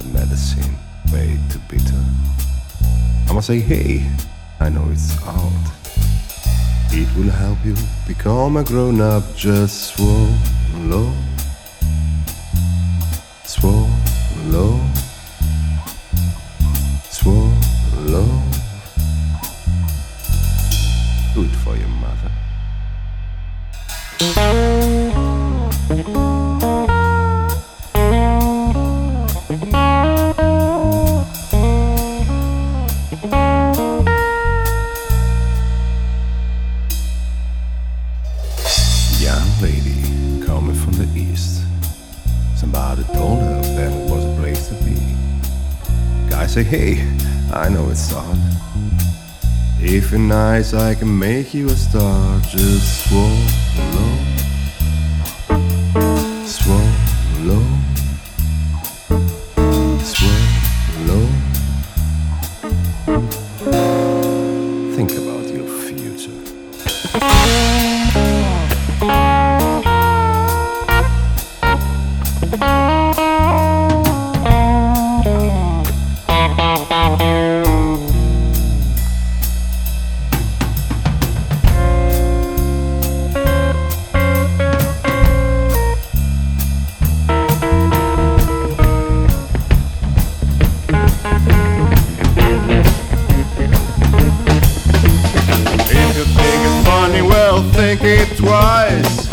a medicine way too bitter. I'ma say, hey, I know it's out. It will help you become a grown up. Just swallow, low swallow, low swallow. It for your mother. Somebody told her that it was a place to be. Guy say, hey, I know it's hard. If you're nice, I can make you a star. Just swallow, swallow, swallow. Think about your future. Think twice.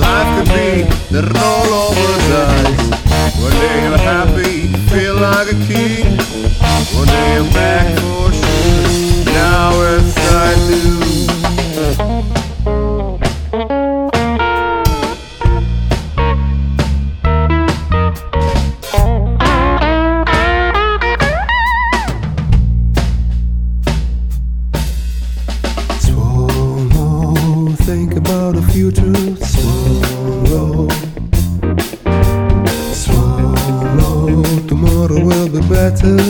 Life could be the roll over dice. One day you're happy, feel like a king. Swallow,